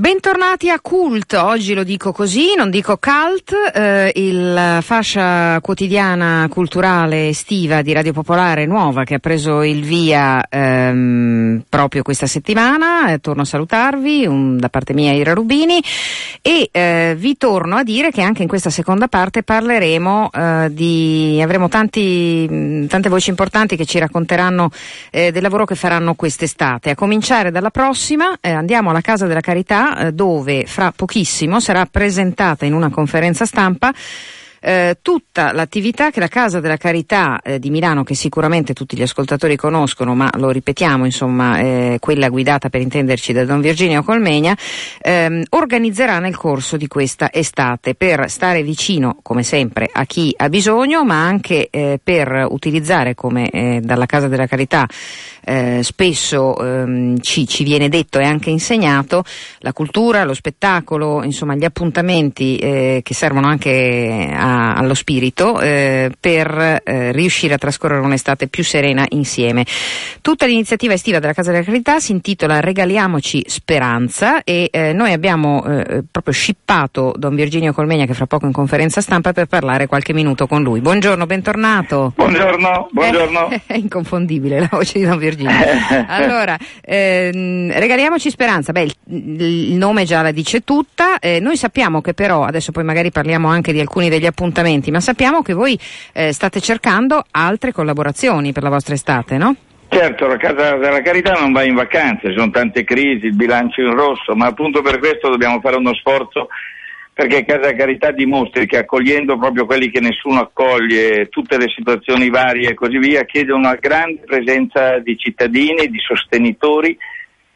Bentornati a Cult, oggi lo dico così, non dico cult, eh, il fascia quotidiana culturale estiva di Radio Popolare nuova che ha preso il via ehm, proprio questa settimana, eh, torno a salutarvi un, da parte mia Ira Rubini. E eh, vi torno a dire che anche in questa seconda parte parleremo eh, di, avremo tanti, tante voci importanti che ci racconteranno eh, del lavoro che faranno quest'estate, a cominciare dalla prossima, eh, andiamo alla Casa della Carità dove fra pochissimo sarà presentata in una conferenza stampa eh, tutta l'attività che la Casa della Carità eh, di Milano, che sicuramente tutti gli ascoltatori conoscono, ma lo ripetiamo, insomma, eh, quella guidata per intenderci da Don Virginio Colmegna, ehm, organizzerà nel corso di questa estate per stare vicino, come sempre, a chi ha bisogno, ma anche eh, per utilizzare, come eh, dalla Casa della Carità eh, spesso ehm, ci, ci, viene detto e anche insegnato, la cultura, lo spettacolo, insomma gli appuntamenti che servono anche a allo spirito eh, per eh, riuscire a trascorrere un'estate più serena insieme. Tutta l'iniziativa estiva della Casa della Carità si intitola Regaliamoci Speranza e eh, noi abbiamo eh, proprio scippato Don Virginio Colmegna che fra poco in conferenza stampa per parlare qualche minuto con lui. Buongiorno, bentornato. Buongiorno, buongiorno. È inconfondibile la voce di Don Virginio. allora, ehm, Regaliamoci Speranza, beh il, il, nome già la dice tutta, eh, noi sappiamo che però, adesso poi magari parliamo anche di alcuni degli appuntamenti appuntamenti, ma sappiamo che voi eh, state cercando altre collaborazioni per la vostra estate, no? Certo, la Casa della Carità non va in vacanze, ci sono tante crisi, il bilancio in rosso, ma appunto per questo dobbiamo fare uno sforzo perché Casa della Carità dimostri che accogliendo proprio quelli che nessuno accoglie, tutte le situazioni varie e così via, chiede una grande presenza di cittadini, di sostenitori,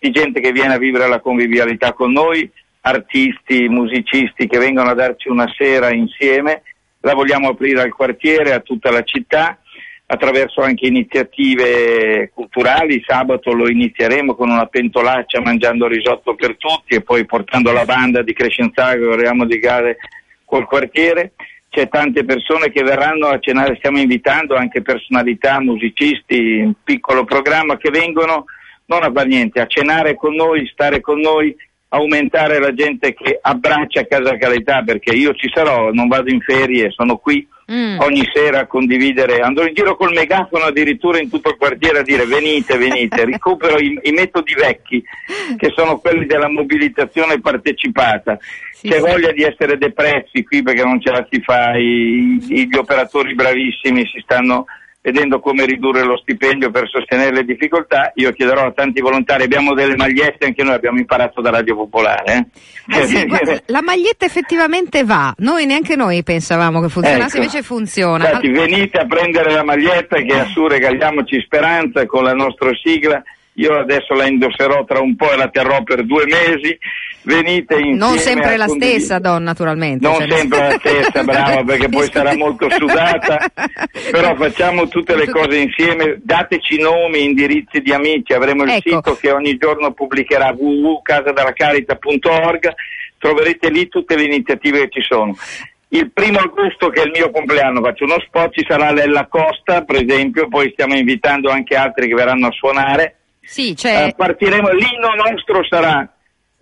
di gente che viene a vivere la convivialità con noi, artisti, musicisti che vengono a darci una sera insieme la vogliamo aprire al quartiere, a tutta la città, attraverso anche iniziative culturali. Sabato lo inizieremo con una pentolaccia mangiando risotto per tutti e poi portando la banda di Crescenzago e Ramo di Gare col quartiere. C'è tante persone che verranno a cenare, stiamo invitando anche personalità, musicisti, un piccolo programma che vengono non a fare niente, a cenare con noi, stare con noi aumentare la gente che abbraccia Casa Carità perché io ci sarò, non vado in ferie, sono qui mm. ogni sera a condividere, andrò in giro col megafono addirittura in tutto il quartiere a dire venite, venite, recupero i, i metodi vecchi che sono quelli della mobilitazione partecipata. Sì, C'è sì. voglia di essere depressi qui perché non ce la si fa, I, gli operatori bravissimi si stanno vedendo come ridurre lo stipendio per sostenere le difficoltà, io chiederò a tanti volontari, abbiamo delle magliette, anche noi abbiamo imparato da Radio Popolare. Eh? Eh sì, guarda, la maglietta effettivamente va, noi neanche noi pensavamo che funzionasse, ecco. invece funziona. Infatti, venite a prendere la maglietta che è su Regaliamoci Speranza con la nostra sigla io adesso la indosserò tra un po' e la terrò per due mesi. Venite insieme. Non sempre la stessa, Don, naturalmente. Non cioè sempre la stessa, brava, perché poi sarà molto sudata. Però facciamo tutte le cose insieme. Dateci nomi, indirizzi di amici. Avremo il ecco. sito che ogni giorno pubblicherà www.casadellacaritas.org. Troverete lì tutte le iniziative che ci sono. Il primo agosto, che è il mio compleanno, faccio uno spot, ci sarà Lella Costa, per esempio, poi stiamo invitando anche altri che verranno a suonare sì, cioè... uh, partiremo, l'inno nostro sarà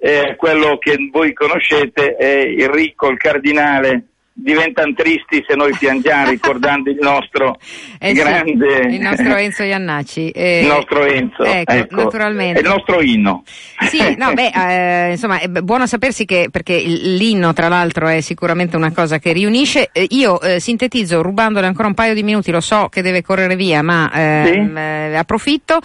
eh, quello che voi conoscete, eh, il ricco, il cardinale diventano tristi se noi piangiamo ricordando il nostro eh grande sì, il nostro Enzo Iannacci. Eh, il nostro Enzo ecco, ecco, naturalmente. Il nostro inno. Sì no beh eh, insomma è buono sapersi che perché l'inno tra l'altro è sicuramente una cosa che riunisce. Eh, io eh, sintetizzo rubandole ancora un paio di minuti lo so che deve correre via ma ehm, sì? Eh, approfitto.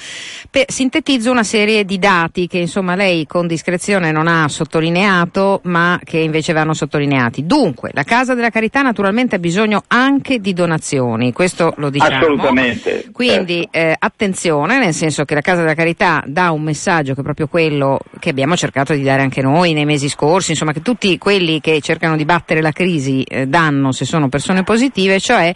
Per, sintetizzo una serie di dati che insomma lei con discrezione non ha sottolineato ma che invece vanno sottolineati. Dunque la casa della carità naturalmente ha bisogno anche di donazioni, questo lo diciamo. Assolutamente. Quindi certo. eh, attenzione, nel senso che la Casa della Carità dà un messaggio che è proprio quello che abbiamo cercato di dare anche noi nei mesi scorsi, insomma che tutti quelli che cercano di battere la crisi eh, danno se sono persone positive, cioè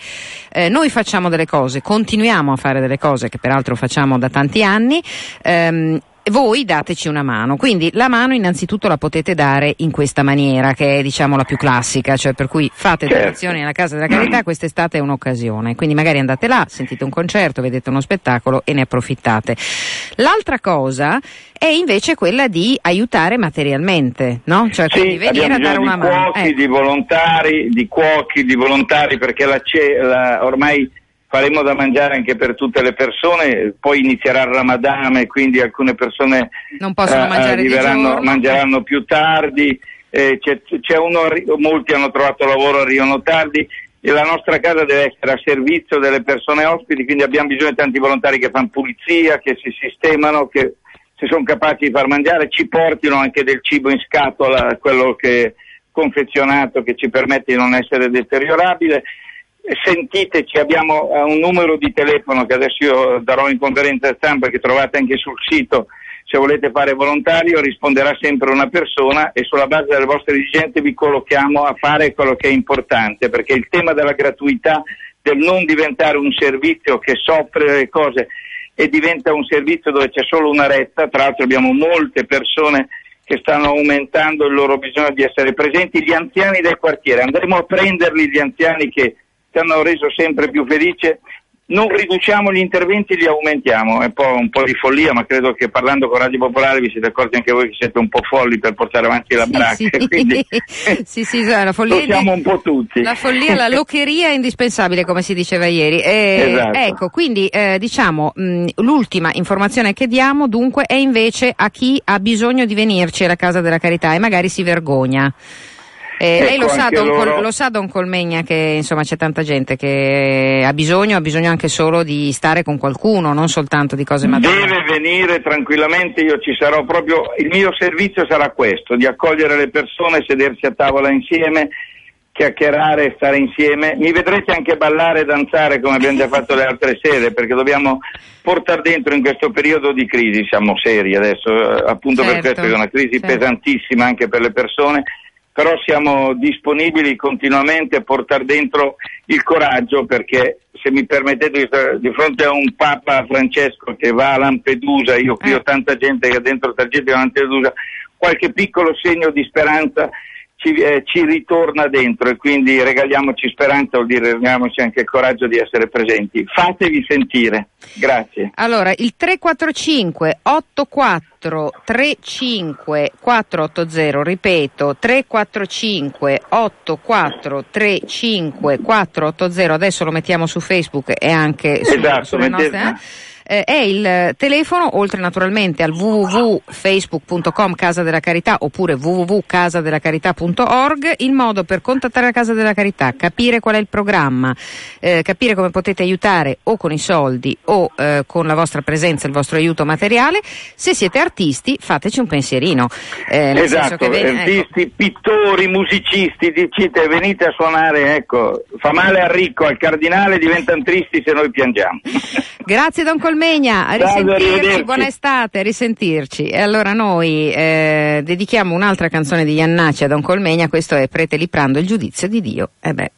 eh, noi facciamo delle cose, continuiamo a fare delle cose che peraltro facciamo da tanti anni, ehm, voi dateci una mano. Quindi la mano innanzitutto la potete dare in questa maniera, che è diciamo la più classica, cioè per cui fate certo. donazioni alla Casa della Carità, quest'estate è un'occasione. Quindi magari andate là, sentite un concerto, vedete uno spettacolo e ne approfittate. L'altra cosa è invece quella di aiutare materialmente, no? Cioè sì, quindi venire a dare una mano. Di cuochi, ecco. di volontari, di cuochi, di volontari, perché la, la, ormai faremo da mangiare anche per tutte le persone, poi inizierà il Ramadan e quindi alcune persone non possono eh, mangiare arriveranno, mangeranno più tardi, eh, c'è, c'è uno, molti hanno trovato lavoro, arrivano tardi e la nostra casa deve essere a servizio delle persone ospiti, quindi abbiamo bisogno di tanti volontari che fanno pulizia, che si sistemano, che se sono capaci di far mangiare ci portino anche del cibo in scatola, quello che è confezionato che ci permette di non essere deteriorabile sentiteci, abbiamo eh, un numero di telefono che adesso io darò in conferenza stampa che trovate anche sul sito, se volete fare volontario risponderà sempre una persona e sulla base delle vostre esigenze vi collochiamo a fare quello che è importante, perché il tema della gratuità, del non diventare un servizio che soffre le cose e diventa un servizio dove c'è solo una retta, tra l'altro abbiamo molte persone che stanno aumentando il loro bisogno di essere presenti, gli anziani del quartiere, andremo a prenderli gli anziani che ci hanno reso sempre più felice. Non riduciamo gli interventi, li aumentiamo. È un po', un po', di follia, ma credo che parlando con Radio Popolare vi siete accorti anche voi che siete un po' folli per portare avanti la bracca. Sì, quindi, sì, sì, la follia. Lo siamo un po' tutti. La follia, la loccheria è indispensabile, come si diceva ieri. Eh, esatto. Ecco, quindi eh, diciamo mh, l'ultima informazione che diamo dunque è invece a chi ha bisogno di venirci alla Casa della Carità e magari si vergogna. Eh, ecco, lei lo sa, Don loro... Col, lo sa, Don Colmegna, che insomma c'è tanta gente che ha bisogno, ha bisogno anche solo di stare con qualcuno, non soltanto di cose materiali. Deve venire tranquillamente, io ci sarò proprio, il mio servizio sarà questo, di accogliere le persone, sedersi a tavola insieme, chiacchierare, stare insieme. Mi vedrete anche ballare e danzare come abbiamo già fatto le altre sere, perché dobbiamo portare dentro in questo periodo di crisi, siamo seri adesso, eh, appunto certo, per questo è una crisi certo. pesantissima anche per le persone però siamo disponibili continuamente a portare dentro il coraggio perché se mi permettete di fronte a un Papa Francesco che va a Lampedusa, io qui ho eh. tanta gente che ha dentro targette a Lampedusa, qualche piccolo segno di speranza ci, eh, ci, ritorna dentro e quindi regaliamoci speranza, vuol dire regaliamoci anche il coraggio di essere presenti. Fatevi sentire. Grazie. Allora, il 345 84 35 480, ripeto, 345 84 35 480, adesso lo mettiamo su Facebook e anche su, esatto, sulle nostre... Eh? Eh, è il telefono, oltre naturalmente al www.facebook.com Casa della Carità oppure www.casadelacarità.org, il modo per contattare la Casa della Carità, capire qual è il programma, eh, capire come potete aiutare o con i soldi o eh, con la vostra presenza, il vostro aiuto materiale. Se siete artisti, fateci un pensierino. Eh, esatto, ven- ecco. artisti, ecco. pittori, musicisti, dicite venite a suonare, ecco, fa male al ricco, al cardinale diventano tristi se noi piangiamo. Grazie Don Colmini. Megna, a risentirci, buona estate, a risentirci. E allora noi eh, dedichiamo un'altra canzone di Iannacci a Don Colmegna, questo è Prete Liprando, il giudizio di Dio. E eh beh.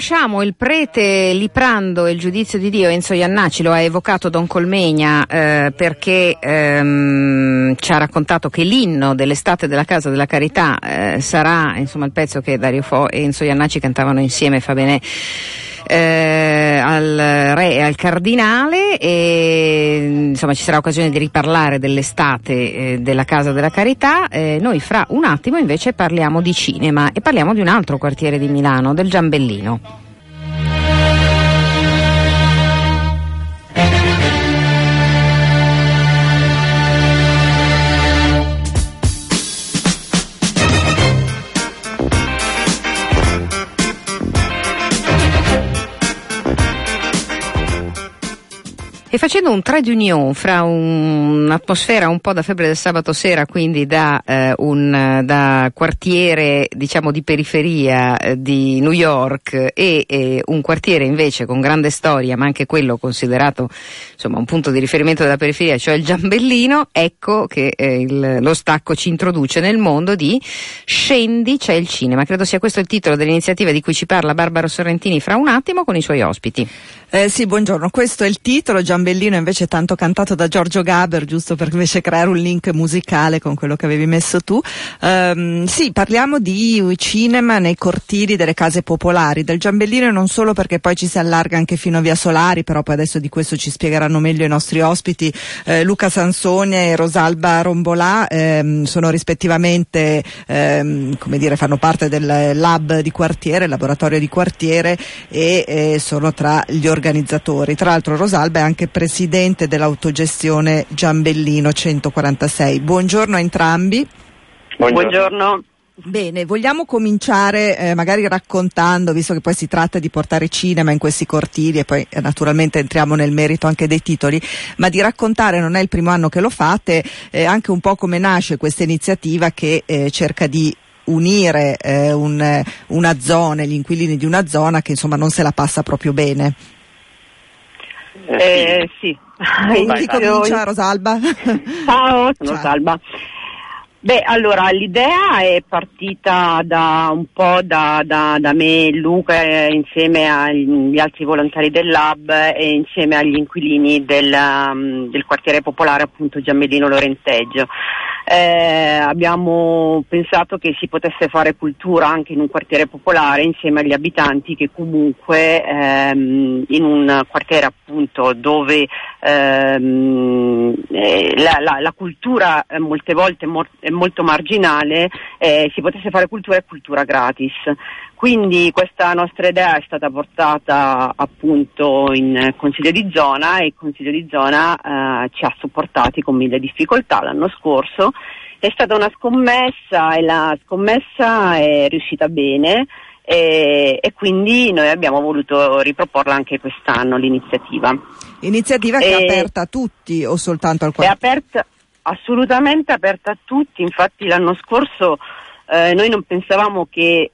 Lasciamo il prete Liprando e il giudizio di Dio, Enzo Iannacci lo ha evocato Don Colmegna eh, perché ehm, ci ha raccontato che l'inno dell'estate della Casa della Carità eh, sarà insomma il pezzo che Dario Fo e Enzo Iannacci cantavano insieme, fa bene eh, al re e al cardinale e insomma ci sarà occasione di riparlare dell'estate eh, della Casa della Carità. Eh, noi fra un attimo invece parliamo di cinema e parliamo di un altro quartiere di Milano, del Giambellino. Facendo un trade union fra un, un'atmosfera un po' da febbre del sabato sera, quindi da, eh, un, da quartiere diciamo di periferia eh, di New York e eh, un quartiere invece con grande storia, ma anche quello considerato insomma un punto di riferimento della periferia, cioè il Giambellino, ecco che eh, il, lo stacco ci introduce nel mondo di Scendi c'è il cinema. Credo sia questo il titolo dell'iniziativa di cui ci parla Barbara Sorrentini fra un attimo con i suoi ospiti. Eh, sì, buongiorno. Questo è il titolo. Giambellino invece tanto cantato da Giorgio Gaber, giusto per invece creare un link musicale con quello che avevi messo tu. Um, sì, parliamo di cinema nei cortili delle case popolari. Del Giambellino non solo perché poi ci si allarga anche fino a Via Solari, però poi adesso di questo ci spiegheranno meglio i nostri ospiti. Eh, Luca Sansone e Rosalba Rombolà ehm, sono rispettivamente, ehm, come dire, fanno parte del lab di quartiere, laboratorio di quartiere e eh, sono tra gli organizzatori. Tra l'altro Rosalba è anche presidente dell'autogestione Giambellino 146. Buongiorno a entrambi. Buongiorno. Buongiorno. Bene, vogliamo cominciare eh, magari raccontando, visto che poi si tratta di portare cinema in questi cortili e poi eh, naturalmente entriamo nel merito anche dei titoli, ma di raccontare, non è il primo anno che lo fate, eh, anche un po' come nasce questa iniziativa che eh, cerca di unire eh, un, una zona, gli inquilini di una zona che insomma non se la passa proprio bene. Eh, sì. Chi comincia, Rosalba? Ciao, sono Rosalba. Beh, allora l'idea è partita da un po' da, da, da me e Luca eh, insieme agli altri volontari del lab e insieme agli inquilini del, um, del quartiere popolare appunto Giammedino Lorenteggio eh, abbiamo pensato che si potesse fare cultura anche in un quartiere popolare insieme agli abitanti che comunque ehm, in un quartiere appunto dove ehm, eh, la, la, la, cultura molte volte è molto marginale eh, si potesse fare cultura e cultura gratis. Quindi questa nostra idea è stata portata appunto in Consiglio di zona e il Consiglio di zona eh, ci ha supportati con mille difficoltà l'anno scorso. È stata una scommessa e la scommessa è riuscita bene e, e quindi noi abbiamo voluto riproporla anche quest'anno l'iniziativa. Iniziativa che e è aperta a tutti o soltanto al quartiere? È aperta, assolutamente aperta a tutti, infatti l'anno scorso eh, noi non pensavamo che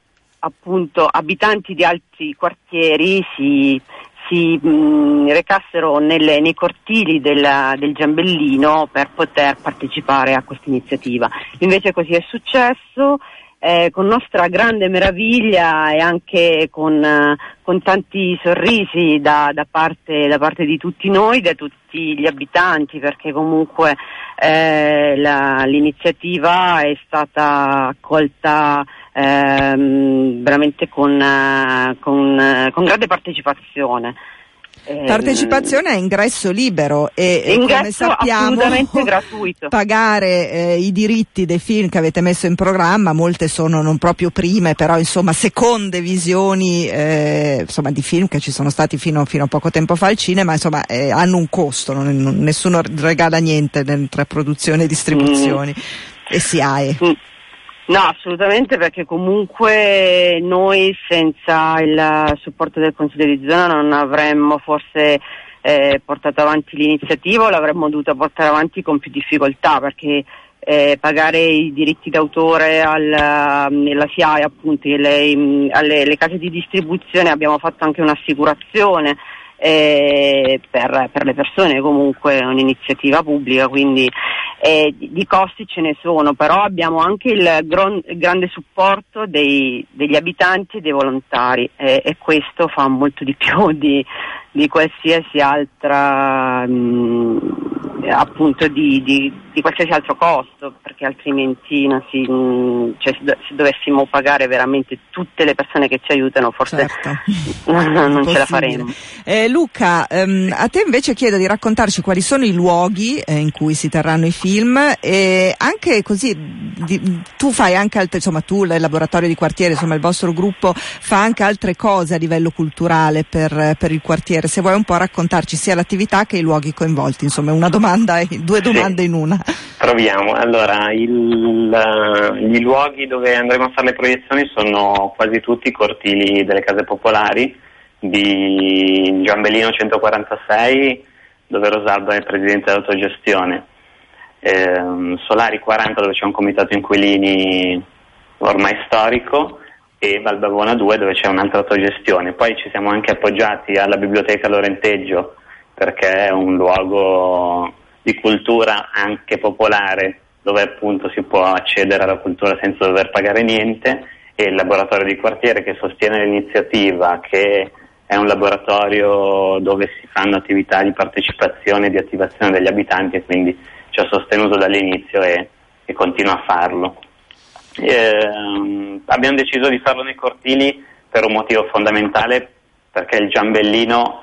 appunto abitanti di altri quartieri si, si mh, recassero nelle, nei cortili della, del Giambellino per poter partecipare a questa iniziativa. Invece così è successo. Eh, con nostra grande meraviglia e anche con, con tanti sorrisi da, da, parte, da, parte, di tutti noi, da tutti gli abitanti, perché comunque eh, la, l'iniziativa è stata accolta ehm, veramente con, eh, con, eh, con grande partecipazione. Partecipazione a ingresso libero e, ingresso come sappiamo pagare eh, i diritti dei film che avete messo in programma, molte sono non proprio prime, però insomma seconde visioni eh, insomma, di film che ci sono stati fino, fino, a poco tempo fa al cinema, insomma eh, hanno un costo, non, non, nessuno regala niente tra produzione e distribuzioni mm. e si ha. Mm. No, assolutamente perché comunque noi senza il supporto del Consiglio di zona non avremmo forse eh, portato avanti l'iniziativa o l'avremmo dovuta portare avanti con più difficoltà perché eh, pagare i diritti d'autore alla SIAE appunto alle, alle case di distribuzione abbiamo fatto anche un'assicurazione eh, per, per, le persone comunque è un'iniziativa pubblica quindi eh, di, costi ce ne sono però abbiamo anche il, gron, il grande supporto dei, degli abitanti e dei volontari e questo fa molto di più di, di qualsiasi altra mh, appunto di, di, di, qualsiasi altro costo perché altrimenti si, mh, cioè, se dovessimo pagare veramente tutte le persone che ci aiutano forse certo. non ce la faremo eh, Luca ehm, a te invece chiedo di raccontarci quali sono i luoghi eh, in cui si terranno i film e anche così di, tu fai anche altre insomma tu il laboratorio di quartiere insomma il vostro gruppo fa anche altre cose a livello culturale per, per il quartiere se vuoi un po' raccontarci sia l'attività che i luoghi coinvolti, insomma una domanda, due domande sì. in una. Proviamo, allora il, gli luoghi dove andremo a fare le proiezioni sono quasi tutti i cortili delle case popolari di Giambellino 146, dove Rosalba è presidente dell'autogestione, eh, Solari 40 dove c'è un comitato inquilini ormai storico e Valbavona 2 dove c'è un'altra autogestione. Poi ci siamo anche appoggiati alla biblioteca Lorenteggio perché è un luogo di cultura anche popolare dove appunto si può accedere alla cultura senza dover pagare niente e il laboratorio di quartiere che sostiene l'iniziativa che è un laboratorio dove si fanno attività di partecipazione e di attivazione degli abitanti e quindi ci ha sostenuto dall'inizio e, e continua a farlo. Eh, abbiamo deciso di farlo nei cortili per un motivo fondamentale perché il Giambellino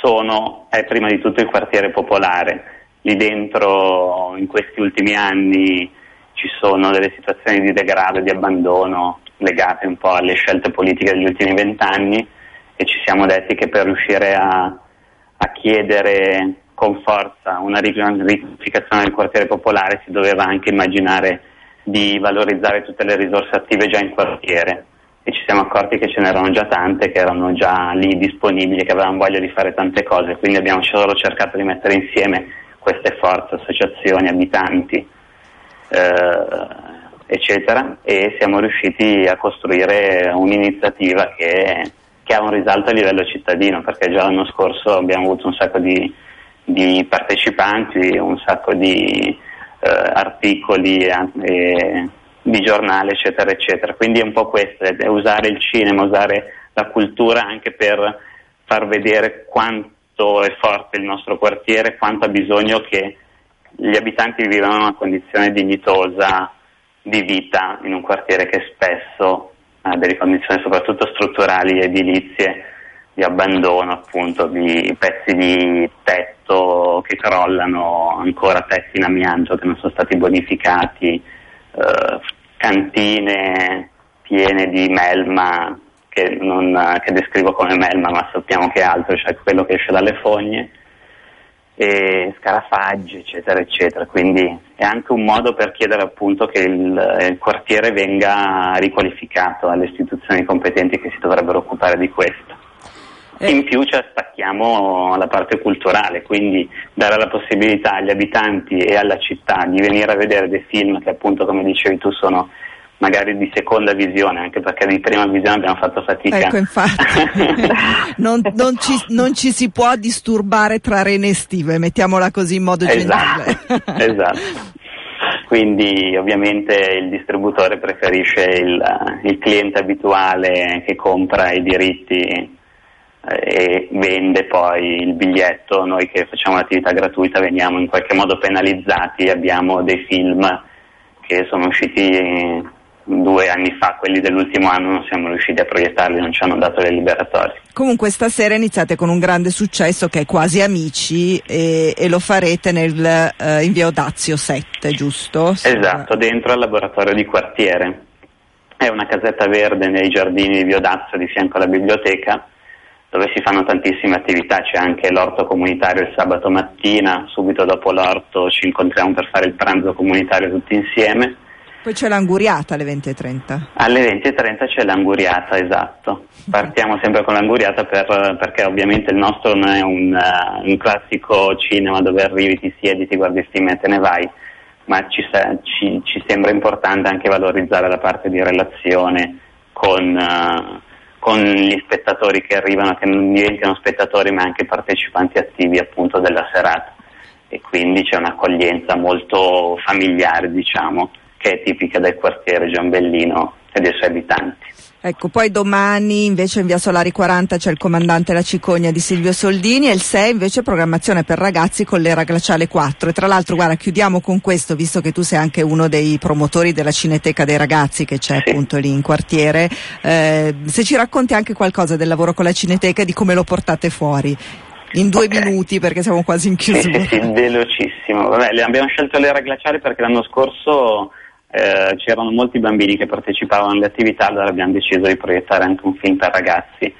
sono, è prima di tutto il quartiere popolare. Lì dentro in questi ultimi anni ci sono delle situazioni di degrado e di abbandono legate un po' alle scelte politiche degli ultimi vent'anni e ci siamo detti che per riuscire a, a chiedere con forza una riqualificazione del quartiere popolare si doveva anche immaginare di valorizzare tutte le risorse attive già in quartiere. E ci siamo accorti che ce n'erano già tante, che erano già lì disponibili, che avevano voglia di fare tante cose, quindi abbiamo solo cercato di mettere insieme queste forze, associazioni, abitanti, eh, eccetera, e siamo riusciti a costruire un'iniziativa che, che, ha un risalto a livello cittadino, perché già l'anno scorso abbiamo avuto un sacco di, di partecipanti, un sacco di articoli e, e di giornale, eccetera, eccetera. Quindi è un po' questo, usare il cinema, usare la cultura anche per far vedere quanto è forte il nostro quartiere, quanto ha bisogno che gli abitanti vivano una condizione dignitosa di vita in un quartiere che spesso ha delle condizioni soprattutto strutturali, edilizie, di abbandono, appunto, di pezzi di tetto che crollano, ancora pezzi in amianto che non sono stati bonificati, eh, cantine piene di melma che, non, che, descrivo come melma ma sappiamo che è altro, cioè quello che esce dalle fogne e scarafaggi eccetera eccetera. Quindi è anche un modo per chiedere appunto che il, il quartiere venga riqualificato alle istituzioni competenti che si dovrebbero occupare di questo eh. in più ci attacchiamo alla parte culturale, quindi dare la possibilità agli abitanti e alla città di venire a vedere dei film che appunto come dicevi tu sono magari di seconda visione, anche perché di prima visione abbiamo fatto fatica. Ecco, infatti, non, non, ci, non, ci, si può disturbare tra rene estive, mettiamola così in modo esatto, generale. esatto. Quindi ovviamente il distributore preferisce il, il cliente abituale che compra i diritti e vende poi il biglietto, noi che facciamo l'attività gratuita veniamo in qualche modo penalizzati, abbiamo dei film che sono usciti due anni fa, quelli dell'ultimo anno non siamo riusciti a proiettarli, non ci hanno dato le liberatorie. Comunque stasera iniziate con un grande successo che è Quasi Amici e, e lo farete nel, eh, in via Odazio 7, giusto? Esatto, dentro al laboratorio di quartiere. È una casetta verde nei giardini di via Odazio di fianco alla biblioteca dove si fanno tantissime attività, c'è anche l'orto comunitario il sabato mattina, subito dopo l'orto ci incontriamo per fare il pranzo comunitario tutti insieme. Poi c'è l'anguriata alle 20.30. Alle 20.30 c'è l'anguriata, esatto. Partiamo sempre con l'anguriata per, perché ovviamente il nostro non è un, uh, un, classico cinema dove arrivi, ti siedi, ti guardi il film e te ne vai, ma ci, ci, ci sembra importante anche valorizzare la parte di relazione con... Uh, con gli spettatori che arrivano, che non diventano spettatori ma anche partecipanti attivi appunto della serata e quindi c'è un'accoglienza molto familiare diciamo che è tipica del quartiere Giambellino e dei suoi abitanti. Ecco, poi domani invece in via Solari 40 c'è il comandante La Cicogna di Silvio Soldini e il 6 invece programmazione per ragazzi con l'era glaciale 4. E tra l'altro, guarda, chiudiamo con questo, visto che tu sei anche uno dei promotori della Cineteca dei ragazzi che c'è sì. appunto lì in quartiere. Eh, se ci racconti anche qualcosa del lavoro con la Cineteca e di come lo portate fuori. In due okay. minuti perché siamo quasi in chiusura. Sì, sì, velocissimo. Vabbè, abbiamo scelto l'era glaciale perché l'anno scorso eh, c'erano molti bambini che partecipavano alle attività, allora abbiamo deciso di proiettare anche un film per ragazzi,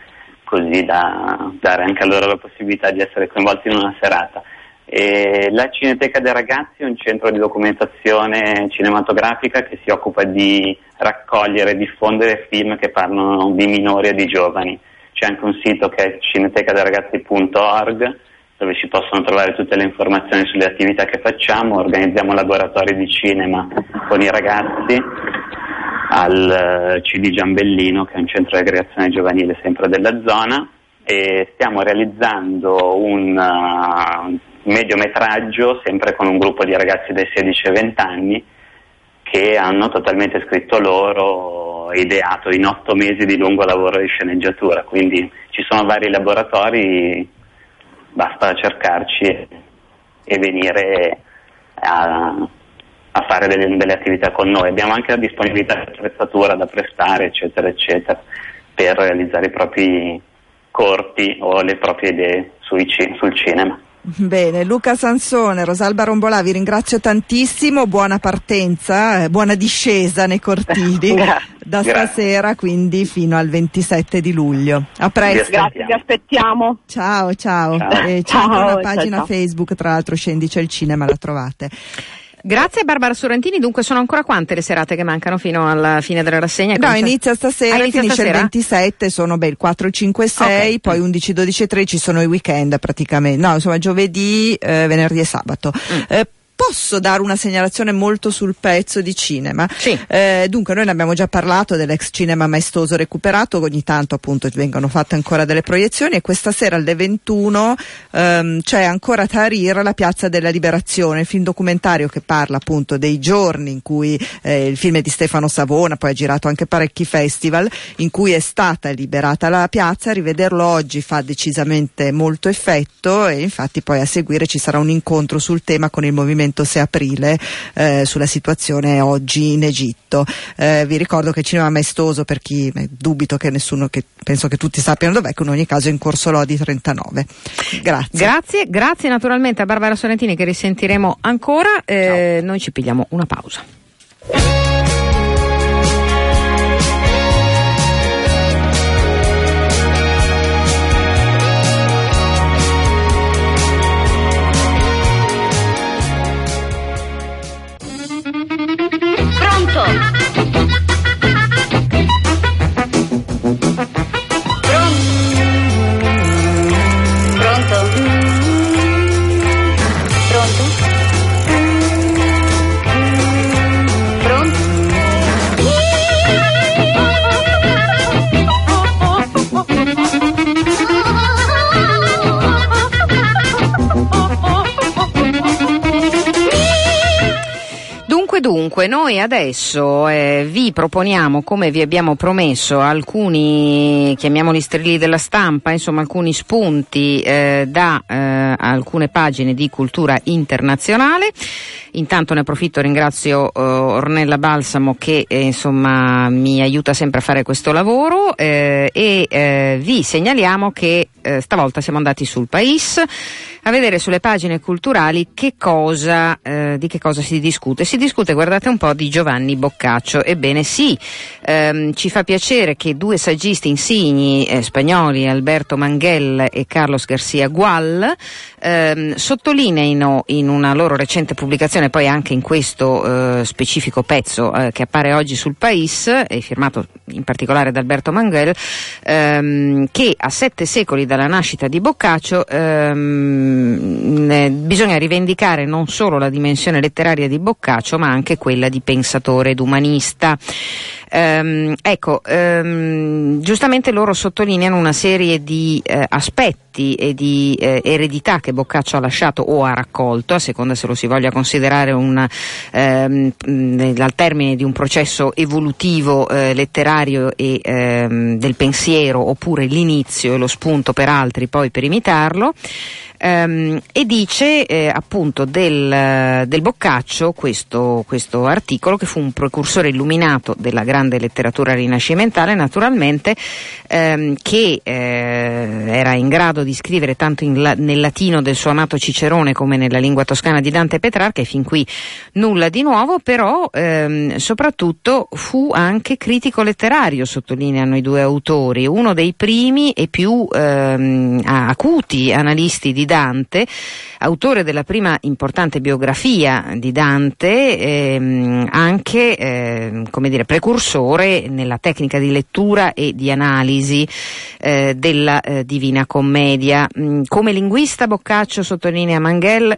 così da dare anche a loro la possibilità di essere coinvolti in una serata. E la Cineteca dei Ragazzi è un centro di documentazione cinematografica che si occupa di raccogliere e diffondere film che parlano di minori e di giovani. C'è anche un sito che è cinetecadeiragazzi.org dove si possono trovare tutte le informazioni sulle attività che facciamo, organizziamo laboratori di cinema con i ragazzi al eh, CD Giambellino che è un centro di aggregazione giovanile sempre della zona. E stiamo realizzando un uh, mediometraggio sempre con un gruppo di ragazzi dai 16 ai 20 anni che hanno totalmente scritto loro ideato in otto mesi di lungo lavoro di sceneggiatura, quindi ci sono vari laboratori, basta cercarci e, venire a, a fare delle, delle, attività con noi. Abbiamo anche la disponibilità di attrezzatura da prestare, eccetera, eccetera, per realizzare i propri corti o le proprie idee sui, sul cinema. Bene, Luca Sansone, Rosalba Rombolà, vi ringrazio tantissimo, buona partenza, eh, buona discesa nei cortili da stasera quindi fino al 27 di luglio. A presto. Grazie, vi aspettiamo. Ciao, ciao. ciao. Eh, c'è ciao, una pagina ciao. Facebook, tra l'altro Scendi c'è il cinema, la trovate. Grazie Barbara Sorrentini, dunque sono ancora quante le serate che mancano fino alla fine della rassegna? No, inizia stasera, ah, inizia finisce stasera? il 27, sono beh, il 4, 5, 6, okay. poi 11, 12 e 13 sono i weekend praticamente, no insomma giovedì, eh, venerdì e sabato. Mm. Eh, posso dare una segnalazione molto sul pezzo di cinema? Sì. Eh, dunque, noi ne abbiamo già parlato dell'ex cinema maestoso recuperato, ogni tanto appunto vengono fatte ancora delle proiezioni e questa sera alle 21 ehm, c'è ancora Tahrir, la piazza della liberazione, il film documentario che parla appunto dei giorni in cui eh, il film è di Stefano Savona, poi ha girato anche parecchi festival, in cui è stata liberata la piazza, rivederlo oggi fa decisamente molto effetto e infatti poi a seguire ci sarà un incontro sul tema con il movimento movimento 6 aprile eh, sulla situazione oggi in Egitto. Eh, vi ricordo che il cinema maestoso, per chi eh, dubito che nessuno, che penso che tutti sappiano dov'è, che in ogni caso è in corso Lodi 39. Grazie. Grazie, grazie naturalmente a Barbara Sorrentini che risentiremo ancora. Eh, noi ci pigliamo una pausa. Dunque, noi adesso eh, vi proponiamo, come vi abbiamo promesso, alcuni, chiamiamoli strilli della stampa, insomma alcuni spunti eh, da eh, alcune pagine di cultura internazionale. Intanto ne approfitto, ringrazio uh, Ornella Balsamo che eh, insomma mi aiuta sempre a fare questo lavoro eh, e eh, vi segnaliamo che eh, stavolta siamo andati sul Pais a vedere sulle pagine culturali che cosa, eh, di che cosa si discute. Si discute, guardate un po', di Giovanni Boccaccio. Ebbene sì, ehm, ci fa piacere che due saggisti insigni spagnoli, Alberto Manghel e Carlos Garcia Gual, ehm, sottolineino in una loro recente pubblicazione poi anche in questo eh, specifico pezzo eh, che appare oggi sul Pais, è firmato in particolare da Alberto Manguel, ehm, che a sette secoli dalla nascita di Boccaccio ehm, bisogna rivendicare non solo la dimensione letteraria di Boccaccio ma anche quella di pensatore ed umanista. Ehm, ecco, ehm, giustamente loro sottolineano una serie di eh, aspetti e di eh, eredità che Boccaccio ha lasciato o ha raccolto, a seconda se lo si voglia considerare un, ehm, al termine di un processo evolutivo eh, letterario e ehm, del pensiero, oppure l'inizio e lo spunto per altri poi per imitarlo ehm, e dice eh, appunto del, del Boccaccio questo, questo, articolo che fu un precursore illuminato della grande letteratura rinascimentale naturalmente ehm, che eh, era in grado di scrivere tanto in, nel latino del suo amato Cicerone come nella lingua toscana di Dante Petrarca e fin qui nulla di nuovo però ehm, soprattutto fu anche critico letterario sottolineano i due autori uno dei primi e più ehm, acuti analisti di Dante, autore della prima importante biografia di Dante, ehm, anche ehm, come dire, precursore nella tecnica di lettura e di analisi eh, della eh, Divina Commedia. Mm, come linguista Boccaccio sottolinea Manghel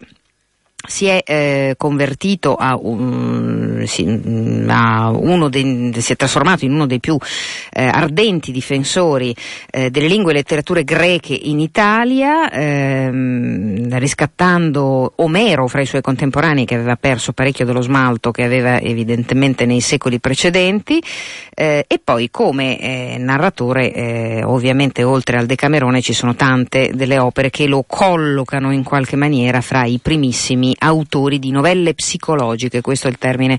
si è eh, convertito a, un, si, a uno dei, si è trasformato in uno dei più eh, ardenti difensori eh, delle lingue e letterature greche in Italia, ehm, riscattando Omero fra i suoi contemporanei che aveva perso parecchio dello smalto che aveva evidentemente nei secoli precedenti eh, e poi come eh, narratore eh, ovviamente oltre al Decamerone ci sono tante delle opere che lo collocano in qualche maniera fra i primissimi autori di novelle psicologiche, questo è il termine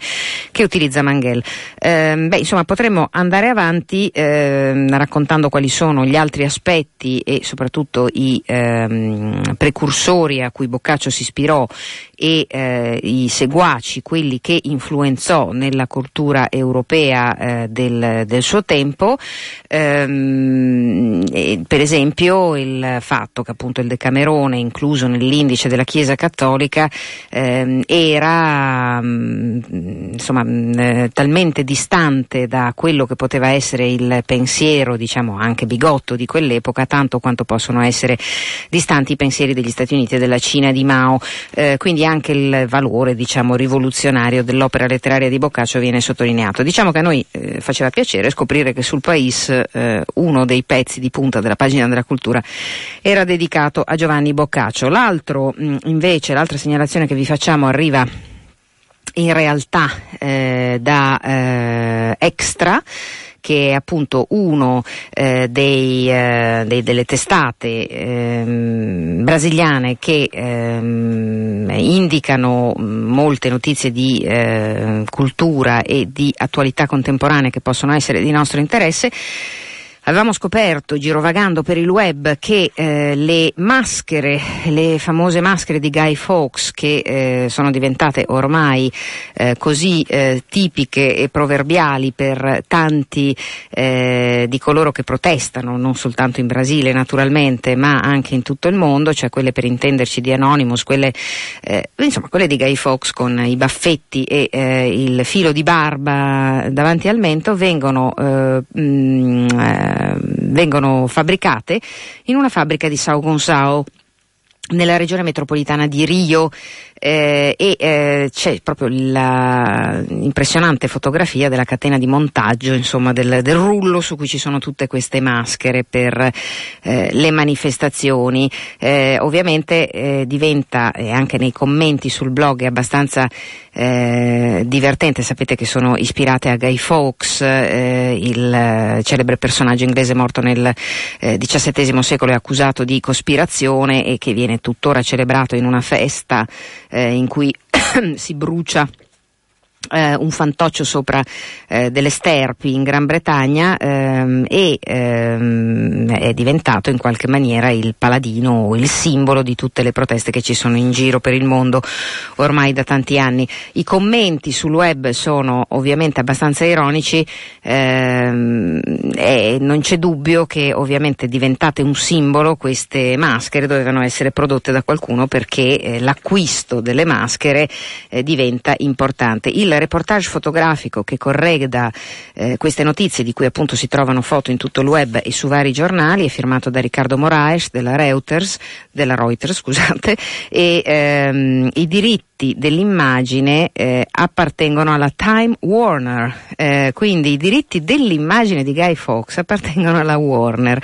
che utilizza Manghel. Eh, beh, insomma, potremmo andare avanti eh, raccontando quali sono gli altri aspetti e soprattutto i ehm, precursori a cui Boccaccio si ispirò e eh, i seguaci, quelli che influenzò nella cultura europea eh, del, del, suo tempo, ehm, per esempio il fatto che appunto il Decamerone, incluso nell'indice della Chiesa Cattolica, ehm, era mh, mm, insomma, mh, mm, eh, talmente distante da quello che poteva essere il pensiero, diciamo anche bigotto di quell'epoca, tanto quanto possono essere distanti i pensieri degli Stati Uniti e della Cina di Mao. Eh, quindi anche il valore diciamo, rivoluzionario dell'opera letteraria di Boccaccio viene sottolineato. Diciamo che a noi eh, faceva piacere scoprire che sul Pais eh, uno dei pezzi di punta della pagina della cultura era dedicato a Giovanni Boccaccio. L'altro mh, invece, l'altra segnalazione che vi facciamo arriva in realtà eh, da eh, Extra che è appunto uno eh, dei, eh, dei, delle testate ehm, brasiliane che ehm, indicano molte notizie di eh, cultura e di attualità contemporanea che possono essere di nostro interesse Avevamo scoperto, girovagando per il web, che eh, le maschere, le famose maschere di Guy Fawkes, che eh, sono diventate ormai eh, così eh, tipiche e proverbiali per tanti eh, di coloro che protestano, non soltanto in Brasile naturalmente, ma anche in tutto il mondo, cioè quelle per intenderci di Anonymous, quelle, eh, insomma, quelle di Guy Fawkes con i baffetti e il filo di barba davanti al mento, vengono mh, mm, vengono fabbricate in una fabbrica di Sao Gonçao nella regione metropolitana di Rio eh, e eh, c'è proprio l'impressionante fotografia della catena di montaggio, insomma del, del, rullo su cui ci sono tutte queste maschere per eh, le manifestazioni. Eh, ovviamente eh, diventa, anche nei commenti sul blog è abbastanza eh, divertente, sapete che sono ispirate a Guy Fawkes, il celebre personaggio inglese morto nel XVII secolo e accusato di cospirazione e che viene tuttora celebrato in una festa in cui si brucia eh, un fantoccio sopra eh, delle sterpi in Gran Bretagna ehm, e ehm, è diventato in qualche maniera il paladino o il simbolo di tutte le proteste che ci sono in giro per il mondo ormai da tanti anni. I commenti sul web sono ovviamente abbastanza ironici ehm, e non c'è dubbio che ovviamente diventate un simbolo queste maschere dovevano essere prodotte da qualcuno perché eh, l'acquisto delle maschere eh, diventa importante. Il reportage fotografico che correda eh, queste notizie di cui appunto si trovano foto in tutto il web e su vari giornali è firmato da Riccardo Moraes della Reuters, della Reuters scusate, e ehm, i diritti diritti dell'immagine eh, appartengono alla Time Warner, eh, quindi i diritti dell'immagine di Guy Fawkes appartengono alla Warner.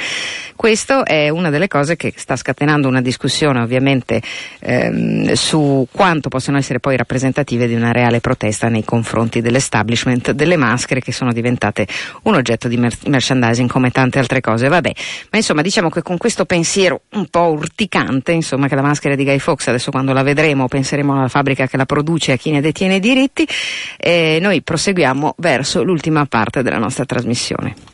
Questo è una delle cose che sta scatenando una discussione ovviamente ehm, su quanto possono essere poi rappresentative di una reale protesta nei confronti dell'establishment delle maschere che sono diventate un oggetto di mer- merchandising come tante altre cose. Vabbè, ma insomma diciamo che con questo pensiero un po' urticante, insomma che la maschera di Guy Fawkes adesso quando la vedremo penseremo alla fabbrica che la produce e a chi ne detiene i diritti, e noi proseguiamo verso l'ultima parte della nostra trasmissione.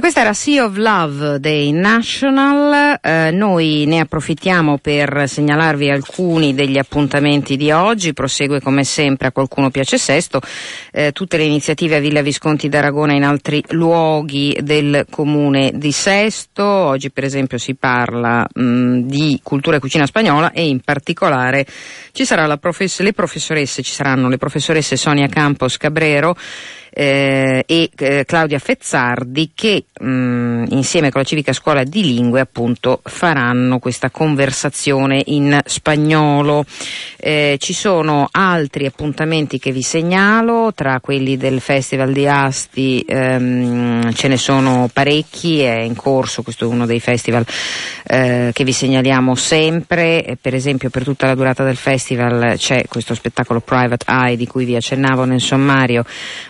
Questa era Sea of Love dei National, eh, noi ne approfittiamo per segnalarvi alcuni degli appuntamenti di oggi, prosegue come sempre a qualcuno piace Sesto, eh, tutte le iniziative a Villa Visconti d'Aragona e in altri luoghi del comune di Sesto, oggi per esempio si parla mh, di cultura e cucina spagnola e in particolare ci sarà profess- le professoresse, ci saranno le professoresse Sonia Campos Cabrero, eh, e eh, Claudia Fezzardi che mh, mm, insieme con la Civica Scuola di Lingue appunto faranno questa conversazione in spagnolo. Eh, ci sono altri appuntamenti che vi segnalo, tra quelli del Festival di Asti ehm, ce ne sono parecchi, è in corso, questo è uno dei festival eh, che vi segnaliamo sempre, per esempio per tutta la durata del festival c'è questo spettacolo Private Eye di cui vi accennavo nel sommario,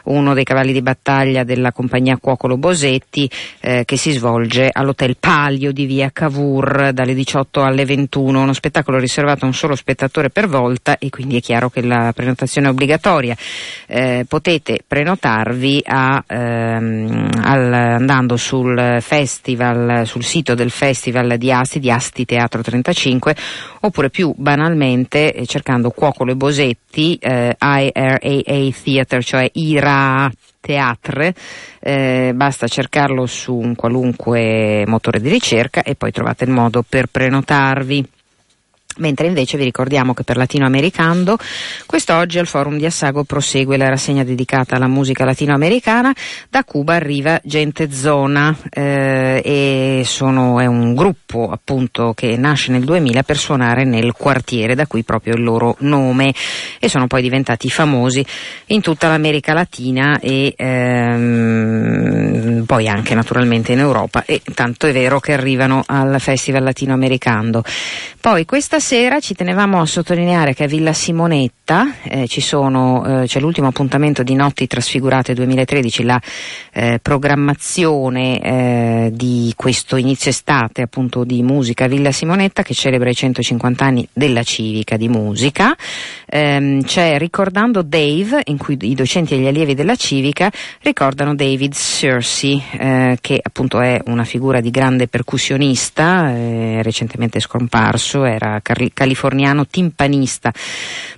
uno uno dei cavalli di battaglia della compagnia Cuocolo Bosetti eh, che si svolge all'Hotel Palio di via Cavour dalle 18 alle 21, uno spettacolo riservato a un solo spettatore per volta e quindi è chiaro che la prenotazione è obbligatoria. Eh, potete prenotarvi a, ehm, al, andando sul festival, sul sito del festival di Asti, di Asti Teatro 35, oppure più banalmente eh, cercando Cuocolo e Bosetti, eh, IRAA Theatre, cioè IRA Teatre, eh, basta cercarlo su un qualunque motore di ricerca e poi trovate il modo per prenotarvi. Mentre invece vi ricordiamo che per Latinoamericano quest'oggi al forum di Assago prosegue la rassegna dedicata alla musica latinoamericana. Da Cuba arriva Gente Zona eh, e sono, è un gruppo appunto che nasce nel 2000 per suonare nel quartiere, da qui proprio il loro nome e sono poi diventati famosi in tutta l'America Latina e ehm, poi anche naturalmente in Europa e tanto è vero che arrivano al Festival Latinoamericano. Poi questa sera ci tenevamo a sottolineare che a Villa Simonetta eh, sono, eh, c'è l'ultimo appuntamento di Notti Trasfigurate 2013, la eh, programmazione eh, di questo inizio estate appunto di musica Villa Simonetta che celebra i 150 anni della civica di musica. Ehm, c'è Ricordando Dave, in cui i docenti e gli allievi della civica ricordano David Searcy, eh, che appunto è una figura di grande percussionista, eh, recentemente scomparso, era californiano timpanista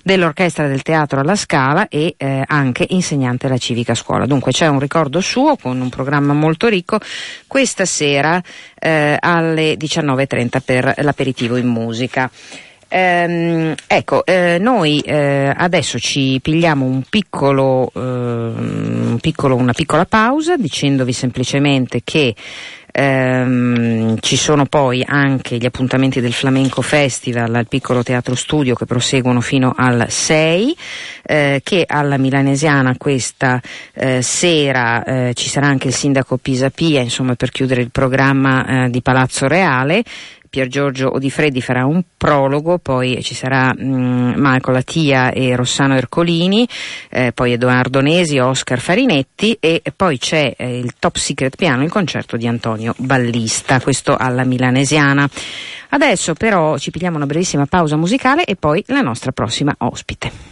dell'orchestra del teatro alla Scala e eh, anche insegnante alla civica scuola. Dunque c'è un ricordo suo con un programma molto ricco questa sera eh, alle 19.30 per l'aperitivo in musica. Ehm, ecco, eh, noi eh, adesso ci pigliamo un piccolo, eh, un piccolo, una piccola pausa dicendovi semplicemente che Ehm, ci sono poi anche gli appuntamenti del Flamenco Festival al piccolo teatro studio che proseguono fino al 6, eh, che alla Milanesiana questa eh, sera eh, ci sarà anche il sindaco Pisapia, insomma per chiudere il programma eh, di Palazzo Reale. Pier Giorgio Odifreddi farà un prologo, poi ci sarà mh, mm, Marco Lattia e Rossano Ercolini, eh, poi Edoardo Nesi, Oscar Farinetti e poi c'è eh, il Top Secret Piano, il concerto di Antonio Ballista, questo alla Milanesiana. Adesso però ci pigliamo una brevissima pausa musicale e poi la nostra prossima ospite.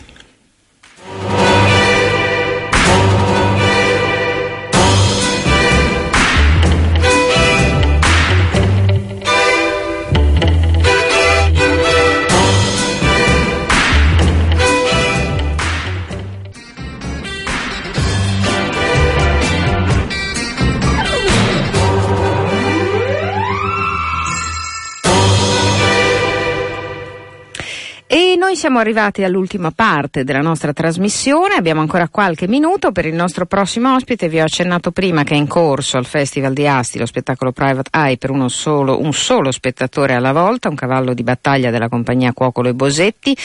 Noi siamo arrivati all'ultima parte della nostra trasmissione, abbiamo ancora qualche minuto per il nostro prossimo ospite, vi ho accennato prima che è in corso al Festival di Asti lo spettacolo Private Eye per solo, un solo spettatore alla volta, un cavallo di battaglia della compagnia Cuocolo e Bosetti,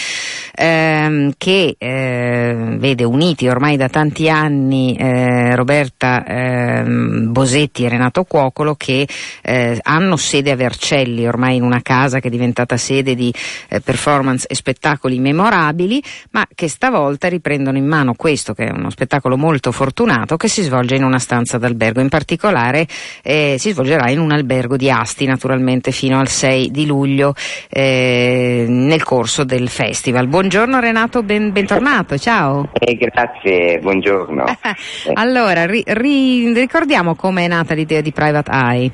ehm, che eh, vede uniti ormai da tanti anni eh, Roberta ehm, Bosetti e Renato Cuocolo che eh, hanno sede a Vercelli, ormai in una casa che è diventata sede di eh, performance e spettacolo spettacoli memorabili, ma che stavolta riprendono in mano questo, che è uno spettacolo molto fortunato, che si svolge in una stanza d'albergo. In particolare eh, si svolgerà in un albergo di Asti, naturalmente, fino al 6 di luglio eh, nel corso del festival. Buongiorno Renato, ben, bentornato, ciao. Eh, grazie, buongiorno. allora, ri, ri, ricordiamo come è nata l'idea di Private Eye.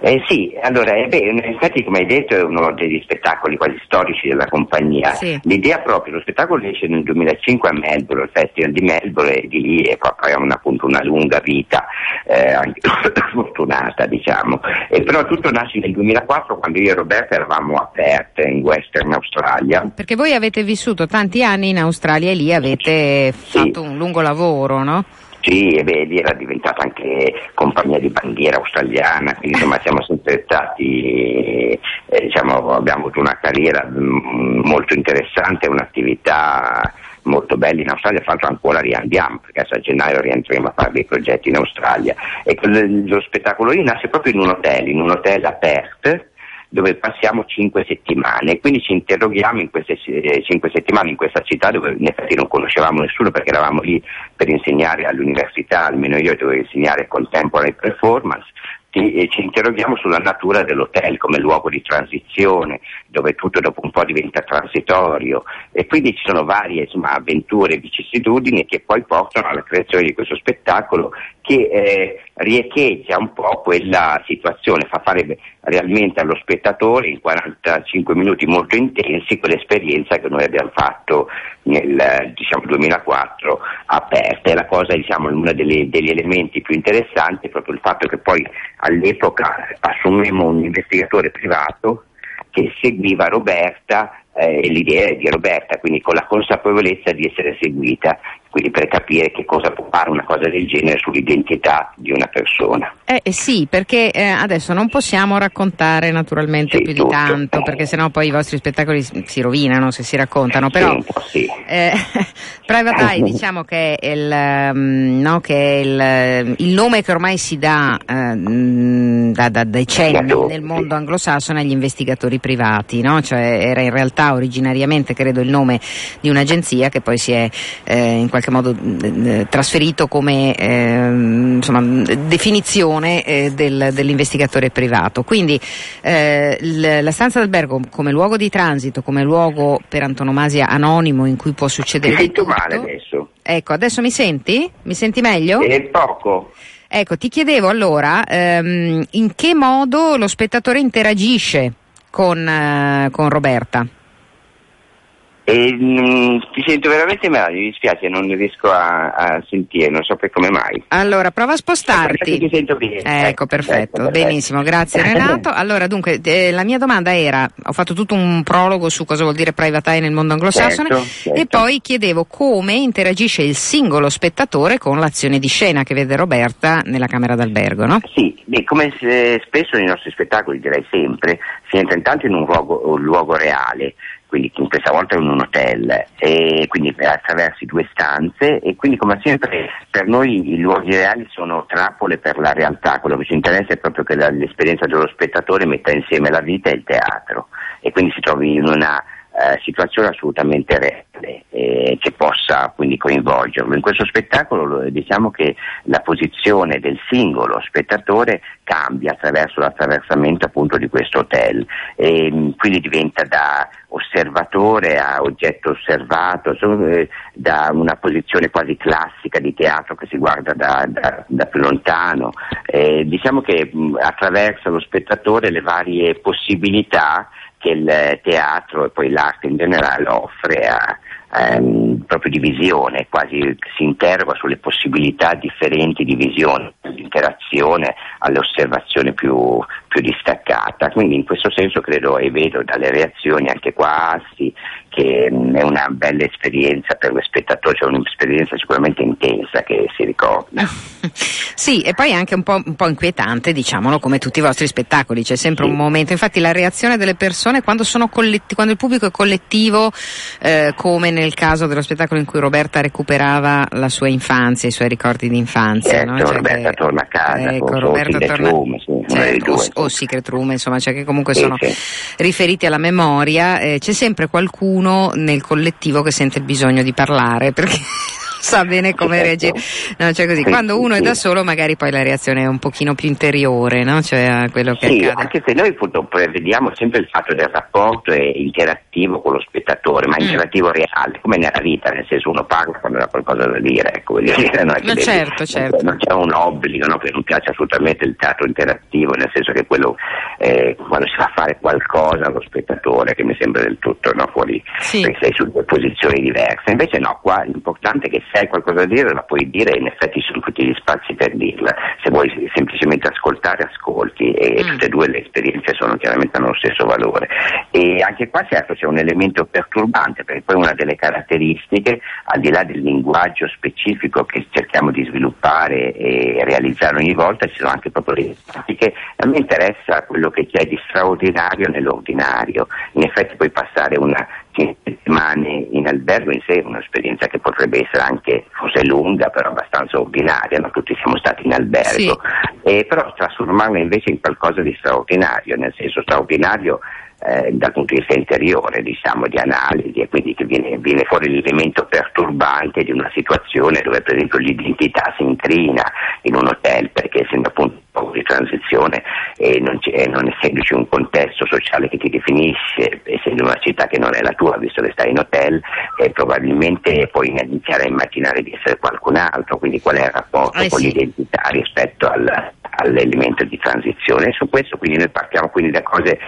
Eh, sì, allora, eh, beh, infatti come hai detto è uno degli spettacoli quasi storici della compagnia. Sì. L'idea proprio, lo spettacolo esce nel 2005 a Melbourne, il Festival di Melbourne e di lì è proprio una, appunto una lunga vita, eh, anche fortunata diciamo. E però tutto nasce nel 2004 quando io e Roberta eravamo aperte in Western Australia. Perché voi avete vissuto tanti anni in Australia e lì avete Sì. fatto un lungo lavoro, no? Sì, e beh, lì era diventata anche compagnia di bandiera australiana, quindi insomma siamo sempre stati, eh, diciamo, abbiamo avuto una carriera mm, molto interessante, un'attività molto bella in Australia, fra l'altro ancora riandiamo, perché a gennaio rientreremo a fare dei progetti in Australia. E lo spettacolo lì nasce proprio in un hotel, in un hotel a Perth, dove passiamo cinque settimane, quindi ci interroghiamo in queste eh, cinque settimane in questa città dove in effetti non conoscevamo nessuno perché eravamo lì per insegnare all'università, almeno io dovevo insegnare contemporary performance, ti- e ci interroghiamo sulla natura dell'hotel come luogo di transizione, dove tutto dopo un po' diventa transitorio. E quindi ci sono varie insomma, avventure e vicissitudini che poi portano alla creazione di questo spettacolo che eh, riecheggia un po' quella situazione, fa fare realmente allo spettatore in 45 minuti molto intensi quell'esperienza che noi abbiamo fatto nel diciamo, 2004 aperta. E la cosa, diciamo, uno delle- degli elementi più interessanti è proprio il fatto che poi all'epoca assumemmo un investigatore privato che seguiva Roberta eh, l'idea di Roberta, quindi con la consapevolezza di essere seguita, quindi per capire che cosa può fare una cosa del genere sull'identità di una persona. Eh, eh sì, perché eh, adesso non possiamo raccontare naturalmente Sì, più tutto. di tanto, perché sennò poi i vostri spettacoli si rovinano se si raccontano, però... Sì, sì. Eh, Private Eye diciamo che è il, ehm, no, che è il, il nome che ormai si dà eh, mh, da, da decenni nel mondo anglosassone agli investigatori privati, no? cioè, era in realtà originariamente credo il nome di un'agenzia che poi si è eh, in qualche modo mh, trasferito come ehm, insomma, definizione eh, del- dell'investigatore privato. Quindi eh, l- la stanza d'albergo come luogo di transito, come luogo per antonomasia anonimo in cui può succedere di sento tutto. male adesso. Ecco, adesso mi senti? Mi senti meglio? È poco. Ecco, ti chiedevo allora ehm, in che modo lo spettatore interagisce con, eh, con Roberta. E, mm, ti sento veramente male, mi dispiace, non riesco a, a sentire, non so per come mai. Allora, prova a spostarti. ti sento bene. Ecco, perfetto, ecco, benissimo, grazie Renato. Allora, dunque, eh, la mia domanda era, ho fatto tutto un prologo su cosa vuol dire private eye nel mondo anglosassone Certo, certo. e poi chiedevo come interagisce il singolo spettatore con l'azione di scena che vede Roberta nella camera d'albergo, no? Sì, beh, come se- spesso nei nostri spettacoli, direi sempre, si entra intanto in un luogo, un luogo reale, quindi in questa volta in un hotel, e quindi attraverso due stanze e quindi come sempre per noi i luoghi reali sono trappole per la realtà, quello che ci interessa è proprio che l'esperienza dello spettatore metta insieme la vita e il teatro e quindi si trovi in una eh, situazione assolutamente reale eh, che possa quindi coinvolgerlo. In questo spettacolo lo- diciamo che la posizione del singolo spettatore cambia attraverso l'attraversamento appunto di questo hotel e mh, quindi diventa da osservatore a oggetto osservato, eh, da una posizione quasi classica di teatro che si guarda da, da- da più lontano. Eh, diciamo che mh, attraversa lo spettatore le varie possibilità che il teatro e poi l'arte in generale offre a, ehm, proprio di visione, quasi si interroga sulle possibilità differenti di visione, di interazione all'osservazione più, più distaccata. Quindi in questo senso credo e vedo dalle reazioni anche qua sì, che è una bella esperienza per lo spettatore, cioè un'esperienza sicuramente intensa che si ricorda. Sì, e poi anche un po', un po' inquietante, diciamolo, come tutti i vostri spettacoli, c'è sempre Sì. un momento, infatti la reazione delle persone quando, sono colletti- quando il pubblico è collettivo, eh, come nel caso dello spettacolo in cui Roberta recuperava la sua infanzia, i suoi ricordi di infanzia. Certo, no? Cioè Roberta che- torna a casa ecco, Roberta torna- Legiume, sì. Certo, o, o, Secret Room, insomma, cioè che comunque sono riferiti alla memoria, eh, c'è sempre qualcuno nel collettivo che sente il bisogno di parlare, perché sa bene come certo. reagire. No, cioè così, sì, quando uno è da solo magari poi la reazione è un pochino più interiore, no? cioè a quello che sì, accade. anche se noi prevediamo sempre il fatto del rapporto interattivo con lo spettatore, ma mm. interattivo reale, come nella vita, nel senso uno parla quando ha qualcosa da dire, ecco, dire non, è no, certo, devi, certo. non c'è un obbligo, no? che non piace assolutamente il teatro interattivo, nel senso che quello eh, quando si fa fare qualcosa allo spettatore, che mi sembra del tutto no, fuori, sì. sei su due posizioni diverse, invece no, qua l'importante è che se hai qualcosa da dire la puoi dire e in effetti sono tutti gli spazi per dirla. Se vuoi semplicemente ascoltare, ascolti e mm. tutte e due le esperienze sono chiaramente hanno lo stesso valore. E anche qua certo c'è un elemento perturbante perché poi una delle caratteristiche, al di là del linguaggio specifico che cerchiamo di sviluppare e realizzare ogni volta, ci sono anche proprio le pratiche. A me interessa quello che c'è di straordinario nell'ordinario. In effetti puoi passare una settimane in albergo in sé un'esperienza che potrebbe essere anche, forse lunga, però abbastanza ordinaria, no? tutti siamo stati in albergo, sì. eh, però trasformarla invece in qualcosa di straordinario, nel senso straordinario eh, dal punto di vista interiore, diciamo, di analisi, e quindi che viene, viene, fuori l'elemento perturbante di una situazione dove per esempio l'identità si incrina in un hotel perché essendo appunto di transizione e non, non, essendoci un contesto sociale che ti definisce, essendo una città che non è la tua, visto che stai in hotel, eh, probabilmente puoi iniziare a immaginare di essere qualcun altro, quindi qual è il rapporto eh, con sì. l'identità rispetto al, all'elemento di transizione. E su questo quindi noi partiamo quindi da cose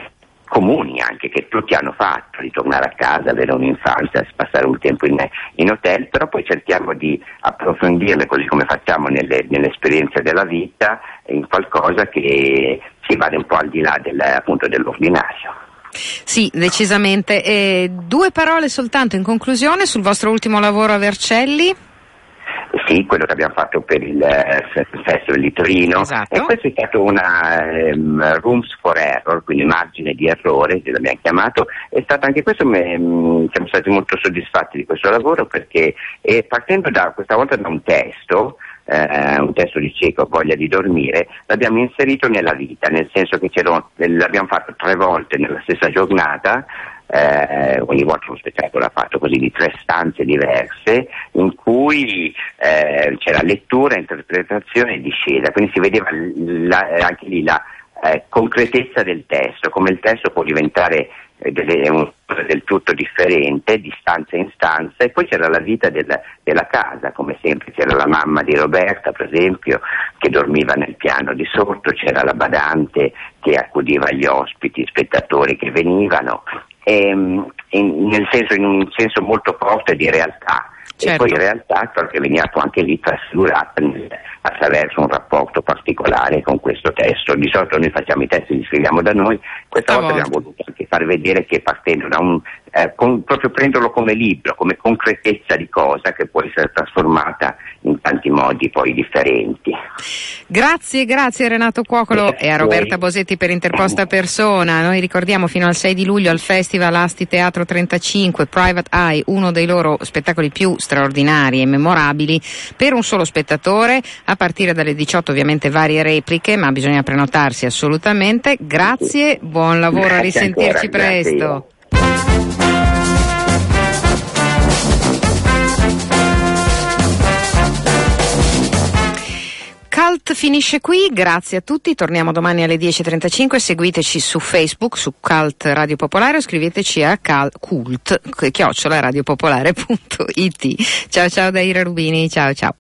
comuni anche che tutti hanno fatto, ritornare a casa, avere un'infanzia, passare un tempo in, in hotel, però poi cerchiamo di approfondirle così come facciamo nelle, nelle esperienze della vita in qualcosa che si vada un po' al di là del, appunto, dell'ordinario. Sì, decisamente. E due parole soltanto in conclusione sul vostro ultimo lavoro a Vercelli. Sì, quello che abbiamo fatto per il eh, Festival di Torino. Esatto. E questo è stato una um, Rooms for Error, quindi margine di errore, che l'abbiamo chiamato. È stato anche questo, um, siamo stati molto soddisfatti di questo lavoro perché eh, partendo da, questa volta da un testo, eh, un testo di cieco, voglia di dormire, l'abbiamo inserito nella vita, nel senso che l'abbiamo fatto tre volte nella stessa giornata eh, ogni volta uno spettacolo ha fatto così di tre stanze diverse in cui eh, c'era lettura, interpretazione e discesa, quindi si vedeva la, anche lì la eh, concretezza del testo, come il testo può diventare eh, delle, un, del tutto differente di stanza in stanza e poi c'era la vita della, della, casa, come sempre c'era la mamma di Roberta per esempio che dormiva nel piano di sotto, c'era la badante che accudiva gli ospiti, spettatori che venivano ehm, in, nel senso, in un senso molto forte di realtà. Certo. E poi in realtà ciò che veniva anche lì trasfigurato attraverso un rapporto particolare con questo testo. Di solito noi facciamo i testi, li scriviamo da noi, questa volta abbiamo voluto anche far vedere che partendo da un, eh, con, proprio prenderlo come libro, come concretezza di cosa che può essere trasformata in tanti modi poi differenti. Grazie, grazie Renato Cuocolo e a Roberta Bosetti per interposta persona. Noi ricordiamo fino al 6 di luglio al Festival Asti Teatro 35 Private Eye, uno dei loro spettacoli più straordinari e memorabili per un solo spettatore a partire dalle 18 ovviamente varie repliche, ma bisogna prenotarsi assolutamente. Grazie, buon lavoro, grazie a risentirci ancora, presto. Cult finisce qui, grazie a tutti, torniamo domani alle 10.35, seguiteci su Facebook, su Cult Radio Popolare o scriveteci a cal- cult, chiocciola radiopopolare.it. Ciao ciao da Ira Rubini, ciao ciao.